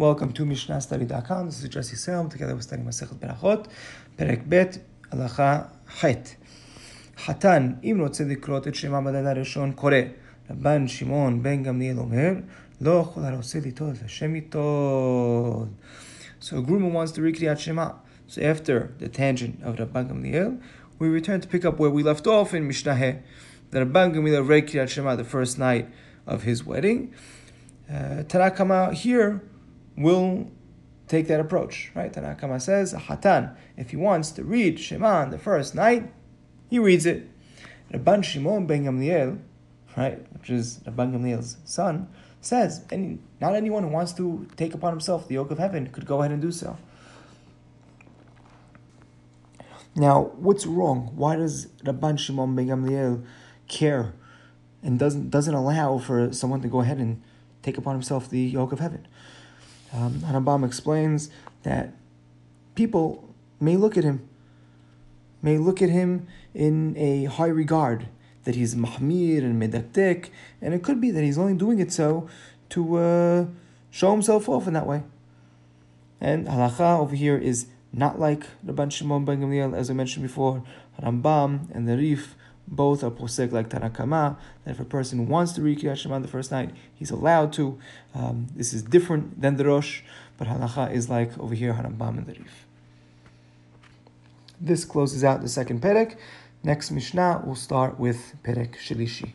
Welcome to MishnahStudy.com. This is Jesse Selm. Together we're studying Masechet Berachot, Perek Bet, Alacha Het. חתן, אם רוצה לקרות את שם המדד הראשון, קורא. רבן שמעון בן גמליאל אומר, לא יכול הרוצה ליטול את השם ייטול. So a groomer wants to read Kriyat Shema. So after the tangent of Rabban Gamliel, we return to pick up where we left off in Mishnah He. That Rabban Gamliel read Kriyat Shema the first night of his wedding. Uh, Tanakama here will take that approach, right? Tanakama says, hatan, if he wants to read Shema on the first night, he reads it. Rabban Shimon ben Gamliel, right, which is Rabban Gamliel's son, says, any, not anyone who wants to take upon himself the yoke of heaven could go ahead and do so. Now, what's wrong? Why does Rabban Shimon ben Gamliel care and doesn't doesn't allow for someone to go ahead and take upon himself the yoke of heaven? Um, Rambam explains that people may look at him, may look at him in a high regard, that he's mahmir and medakdek, and it could be that he's only doing it so to uh, show himself off in that way. And halacha over here is not like Rabban Shimon ben Gamliel, as I mentioned before, Rambam and the Rif both are posek like Tanakama, that if a person wants to read Kriyat Shema the first night, he's allowed to. Um, this is different than the Rosh, but halacha is like over here Harambam and the Rif. This closes out the second Perek. Next Mishnah, we'll start with Perek Shilishi.